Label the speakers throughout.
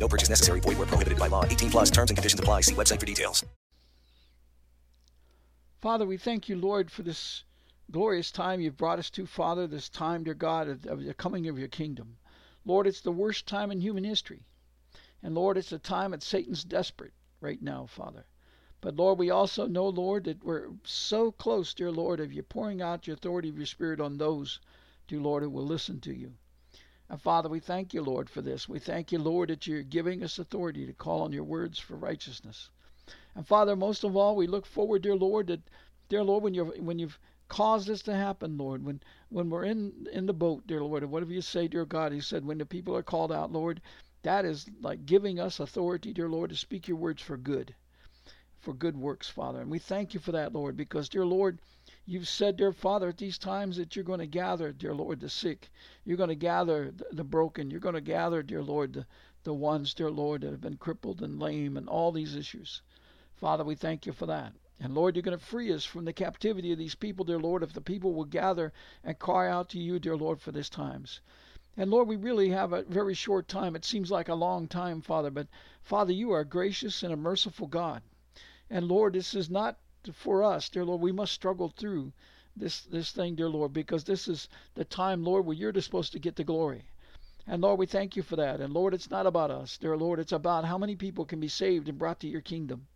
Speaker 1: No purchase necessary. Void where prohibited by law. 18 plus terms and conditions apply. See website for details.
Speaker 2: Father, we thank you, Lord, for this glorious time you've brought us to, Father, this time, dear God, of, the coming of your kingdom. Lord, it's the worst time in human history. And Lord, it's a time that Satan's desperate right now, Father. But Lord, we also know, Lord, that we're so close, dear Lord, of you pouring out your authority of your Spirit on those, dear Lord, who will listen to you. And Father, we thank you, Lord, for this. We thank you, Lord, that you're giving us authority to call on your words for righteousness. And Father, most of all, we look forward, dear Lord, that, dear Lord, when you've when you've caused this to happen, Lord, when when we're in in the boat, dear Lord, and whatever you say, dear God, He said, when the people are called out, Lord, that is like giving us authority, dear Lord, to speak your words for good, for good works, Father. And we thank you for that, Lord, because, dear Lord, You've said, dear Father, at these times that you're going to gather, dear Lord, the sick. You're going to gather the, broken. You're going to gather, dear Lord, the, the ones, dear Lord, that have been crippled and lame and all these issues. Father, we thank you for that. And Lord, you're going to free us from the captivity of these people, dear Lord, if the people will gather and cry out to you, dear Lord, for these times. And Lord, we really have a very short time. It seems like a long time, Father, but Father, you are a gracious and a merciful God. And Lord, this is not for us, dear Lord, we must struggle through this this thing, dear Lord, because this is the time, Lord, where you're supposed to get the glory. And Lord, we thank you for that. And Lord, it's not about us, dear Lord. It's about how many people can be saved and brought to your kingdom.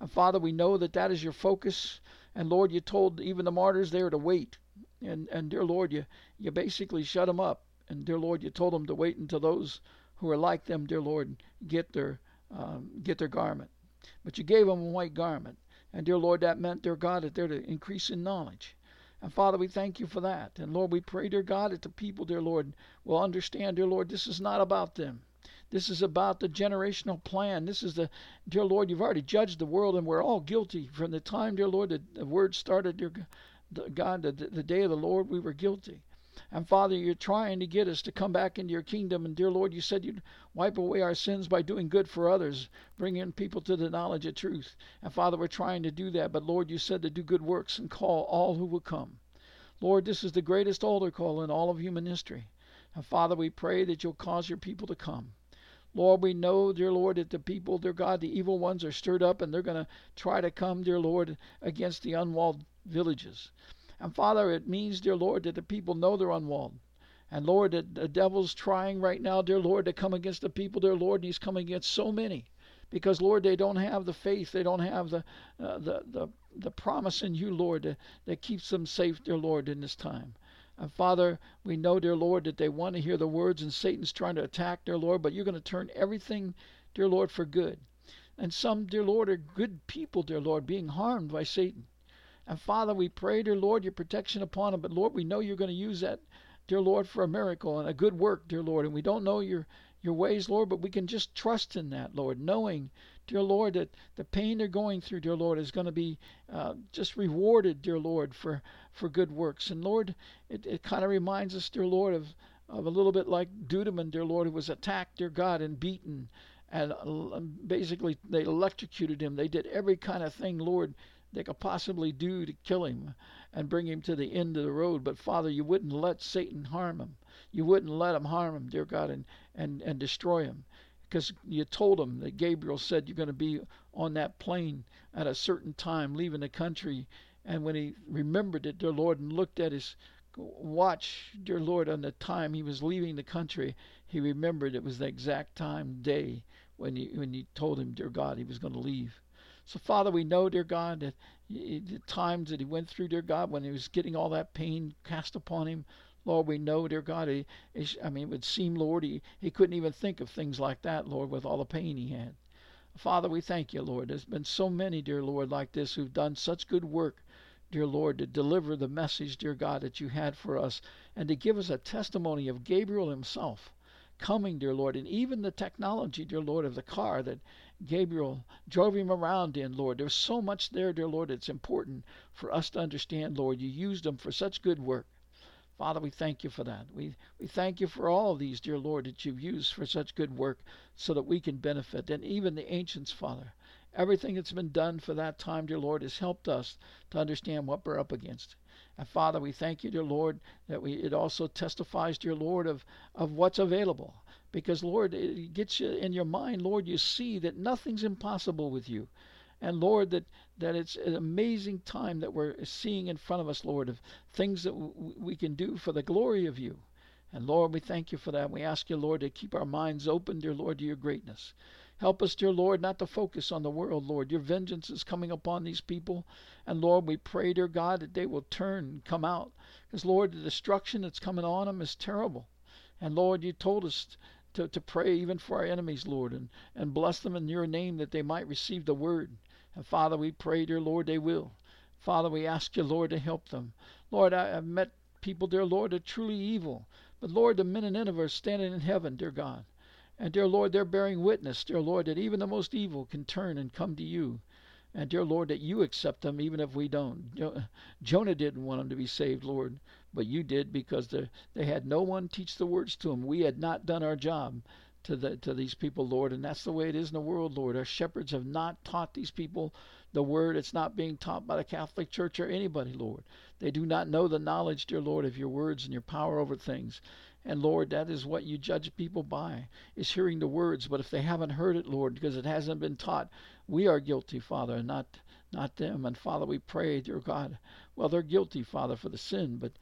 Speaker 2: And Father, we know that that is your focus. And Lord, you told even the martyrs there to wait. And and dear Lord, you you basically shut them up. And dear Lord, you told them to wait until those who are like them, dear Lord, get their um, get their garment. But you gave them a white garment. And dear Lord, that meant, dear God, that they're to increase in knowledge. And Father, we thank you for that. And Lord, we pray, dear God, that the people, dear Lord, will understand, dear Lord, this is not about them. This is about the generational plan. This is the, dear Lord, you've already judged the world and we're all guilty. From the time, dear Lord, that the word started, dear God, the, the day of the Lord, we were guilty. And Father, you're trying to get us to come back into your kingdom. And dear Lord, you said you'd wipe away our sins by doing good for others, bringing people to the knowledge of truth. And Father, we're trying to do that. But Lord, you said to do good works and call all who will come. Lord, this is the greatest altar call in all of human history. And Father, we pray that you'll cause your people to come. Lord, we know, dear Lord, that the people, dear God, the evil ones are stirred up and they're going to try to come, dear Lord, against the unwalled villages. And Father, it means, dear Lord, that the people know they're unwalled. And Lord, that the devil's trying right now, dear Lord, to come against the people, dear Lord, and he's coming against so many. Because Lord, they don't have the faith, they don't have the uh, the, the the promise in you, Lord, that, that keeps them safe, dear Lord, in this time. And Father, we know, dear Lord, that they want to hear the words, and Satan's trying to attack, dear Lord, but you're going to turn everything, dear Lord, for good. And some, dear Lord, are good people, dear Lord, being harmed by Satan. And Father, we pray, dear Lord, your protection upon them. But Lord, we know you're going to use that, dear Lord, for a miracle and a good work, dear Lord. And we don't know your your ways, Lord, but we can just trust in that, Lord, knowing, dear Lord, that the pain they're going through, dear Lord, is going to be uh, just rewarded, dear Lord, for for good works. And Lord, it, it kind of reminds us, dear Lord, of of a little bit like Duduman, dear Lord, who was attacked, dear God, and beaten, and uh, basically they electrocuted him. They did every kind of thing, Lord, they could possibly do to kill him and bring him to the end of the road. But Father, you wouldn't let Satan harm him. You wouldn't let him harm him, dear God, and, and, and destroy him. Because you told him that Gabriel said you're going to be on that plane at a certain time, leaving the country. And when he remembered it, dear Lord, and looked at his watch, dear Lord, on the time he was leaving the country, he remembered it was the exact time, day, when you, when you told him, dear God, he was going to leave. So, Father, we know, dear God, that the times that he went through, dear God, when he was getting all that pain cast upon him, Lord, we know, dear God, he, I mean, it would seem, Lord, he, he couldn't even think of things like that, Lord, with all the pain he had. Father, we thank you, Lord. There's been so many, dear Lord, like this who've done such good work, dear Lord, to deliver the message, dear God, that you had for us and to give us a testimony of Gabriel himself coming, dear Lord, and even the technology, dear Lord, of the car that Gabriel drove him around in, Lord. There's so much there, dear Lord, it's important for us to understand, Lord. You used them for such good work. Father, we thank you for that. We, we thank you for all of these, dear Lord, that you've used for such good work so that we can benefit. And even the ancients, Father, everything that's been done for that time, dear Lord, has helped us to understand what we're up against. And Father, we thank you, dear Lord, that we it also testifies, dear Lord, of, of what's available. Because, Lord, it gets you in your mind, Lord, you see that nothing's impossible with you. And Lord, that, that it's an amazing time that we're seeing in front of us, Lord, of things that w- we can do for the glory of you. And Lord, we thank you for that. We ask you, Lord, to keep our minds open, dear Lord, to your greatness. Help us, dear Lord, not to focus on the world, Lord. Your vengeance is coming upon these people. And Lord, we pray, dear God, that they will turn and come out. Because, Lord, the destruction that's coming on them is terrible. And Lord, you told us to, to pray even for our enemies, Lord, and, and bless them in your name that they might receive the word. And Father, we pray, dear Lord, they will. Father, we ask you, Lord, to help them. Lord, I, have met people, dear Lord, are truly evil. But Lord, the men in Nineveh are standing in heaven, dear God. And dear Lord, they're bearing witness, dear Lord, that even the most evil can turn and come to you. And dear Lord, that you accept them even if we don't. Jonah didn't want them to be saved, Lord, but you did because they had no one teach the words to them. We had not done our job to the to these people, Lord, and that's the way it is in the world, Lord. Our shepherds have not taught these people the word. It's not being taught by the Catholic Church or anybody, Lord. They do not know the knowledge, dear Lord, of your words and your power over things. And Lord, that is what you judge people by, is hearing the words. But if they haven't heard it, Lord, because it hasn't been taught, we are guilty, Father, not not them. And Father, we pray, dear God, well, they're guilty, Father, for the sin, but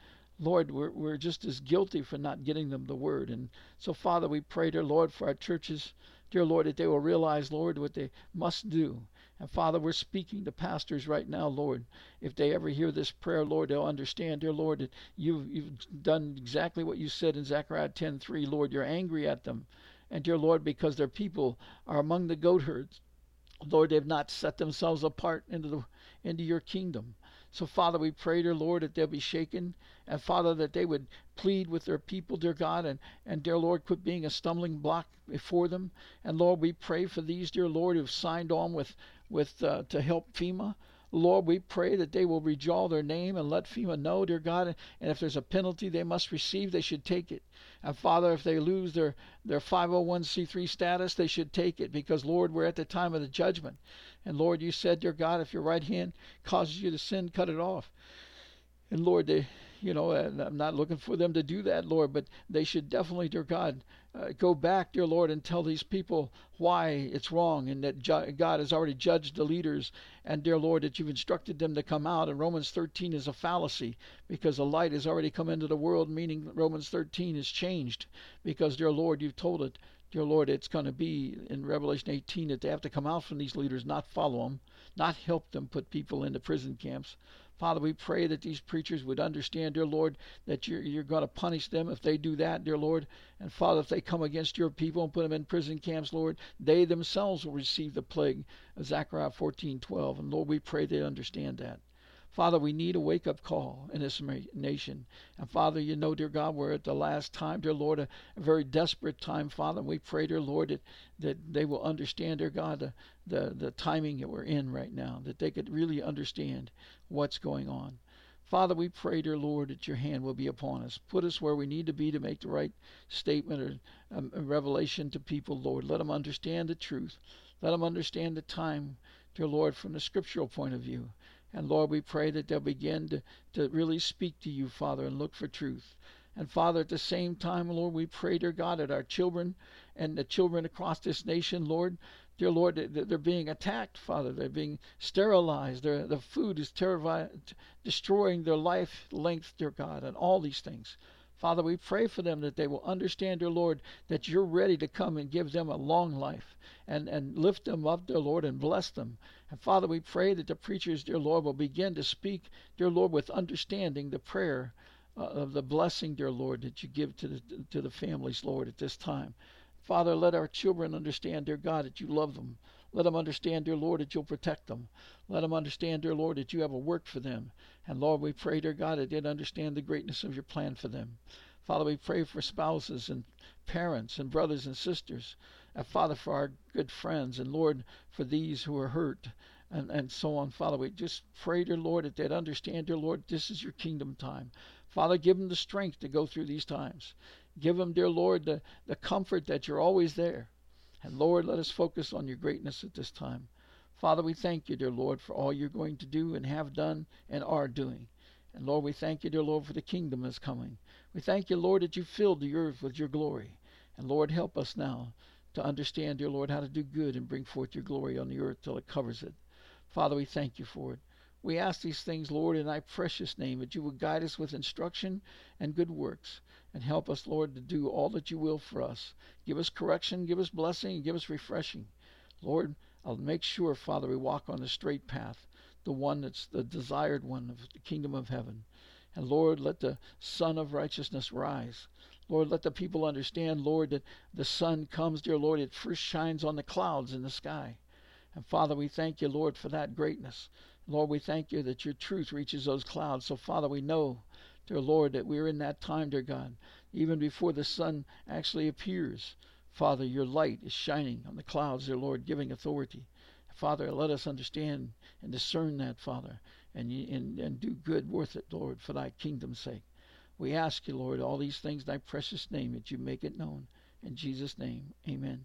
Speaker 2: Lord, we're, we're just as guilty for not getting them the word. And so, Father, we pray, dear Lord, for our churches, dear Lord, that they will realize, Lord, what they must do. And Father, we're speaking to pastors right now, Lord. If they ever hear this prayer, Lord, they'll understand, dear Lord, that you've, you've done exactly what you said in Zechariah 10:3. Lord, you're angry at them. And dear Lord, because their people are among the goat herds, Lord, they've not set themselves apart into the into your kingdom. So, Father, we pray, dear Lord, that they'll be shaken. And, Father, that they would plead with their people, dear God, and, and dear Lord, quit being a stumbling block before them. And, Lord, we pray for these, dear Lord, who've signed on with, with uh, to help FEMA. Lord, we pray that they will redraw their name and let FEMA know, dear God, and if there's a penalty they must receive, they should take it. And Father, if they lose their, their 501c3 status, they should take it because, Lord, we're at the time of the judgment. And Lord, you said, dear God, if your right hand causes you to sin, cut it off. And Lord, they, you know, and I'm not looking for them to do that, Lord, but they should definitely, dear God, uh, go back, dear Lord, and tell these people why it's wrong and that ju- God has already judged the leaders. And, dear Lord, that you've instructed them to come out. And Romans 13 is a fallacy because the light has already come into the world, meaning Romans 13 is changed because, dear Lord, you've told it. Dear Lord, it's going to be in Revelation 18 that they have to come out from these leaders, not follow them, not help them put people into prison camps. Father, we pray that these preachers would understand, dear Lord, that you're, you're going to punish them if they do that, dear Lord. And Father, if they come against your people and put them in prison camps, Lord, they themselves will receive the plague of Zechariah 14:12. And Lord, we pray they understand that. Father, we need a wake up call in this nation. And Father, you know, dear God, we're at the last time, dear Lord, a, very desperate time, Father. And we pray, dear Lord, that, that they will understand, dear God, the, the, the timing that we're in right now, that they could really understand what's going on. Father, we pray, dear Lord, that your hand will be upon us. Put us where we need to be to make the right statement or um, revelation to people, Lord. Let them understand the truth. Let them understand the time, dear Lord, from the scriptural point of view. And Lord, we pray that they'll begin to, to really speak to you, Father, and look for truth. And Father, at the same time, Lord, we pray, dear God, that our children and the children across this nation, Lord, dear Lord, they're being attacked, Father. They're being sterilized. Their, the food is terrifying, destroying their life length, dear God, and all these things. Father, we pray for them that they will understand, dear Lord, that you're ready to come and give them a long life and, and lift them up, dear Lord, and bless them. And Father, we pray that the preachers, dear Lord, will begin to speak, dear Lord, with understanding the prayer uh, of the blessing, dear Lord, that you give to the, to the families, Lord, at this time. Father, let our children understand, dear God, that you love them. Let them understand, dear Lord, that you'll protect them. Let them understand, dear Lord, that you have a work for them. And Lord, we pray, dear God, that they'd understand the greatness of your plan for them. Father, we pray for spouses and parents and brothers and sisters. uh, Father, for our good friends, and Lord, for these who are hurt, and, and so on. Father, we just pray, dear Lord, that they'd understand, dear Lord, this is your kingdom time. Father, give them the strength to go through these times. Give them, dear Lord, the, the comfort that you're always there. And Lord, let us focus on your greatness at this time. Father, we thank you, dear Lord, for all you're going to do and have done and are doing. And Lord, we thank you, dear Lord, for the kingdom is coming. We thank you, Lord, that you filled the earth with your glory. And Lord, help us now to understand, dear Lord, how to do good and bring forth your glory on the earth till it covers it. Father, we thank you for it. We ask these things, Lord, in thy precious name, that you would guide us with instruction and good works, and help us, Lord, to do all that you will for us. Give us correction, give us blessing, and give us refreshing. Lord, I'll make sure, Father, we walk on the straight path, the one that's the desired one of the kingdom of heaven. And Lord, let the sun of righteousness rise. Lord, let the people understand, Lord, that the sun comes, dear Lord, it first shines on the clouds in the sky. And Father, we thank you, Lord, for that greatness. Lord, we thank you that your truth reaches those clouds. So, Father, we know, dear Lord, that we're in that time, dear God, even before the sun actually appears. Father, your light is shining on the clouds, dear Lord, giving authority. Father, let us understand and discern that, Father, and, and, and do good worth it, Lord, for thy kingdom's sake. We ask you, Lord, all these things in thy precious name, that you make it known. In Jesus' name, amen.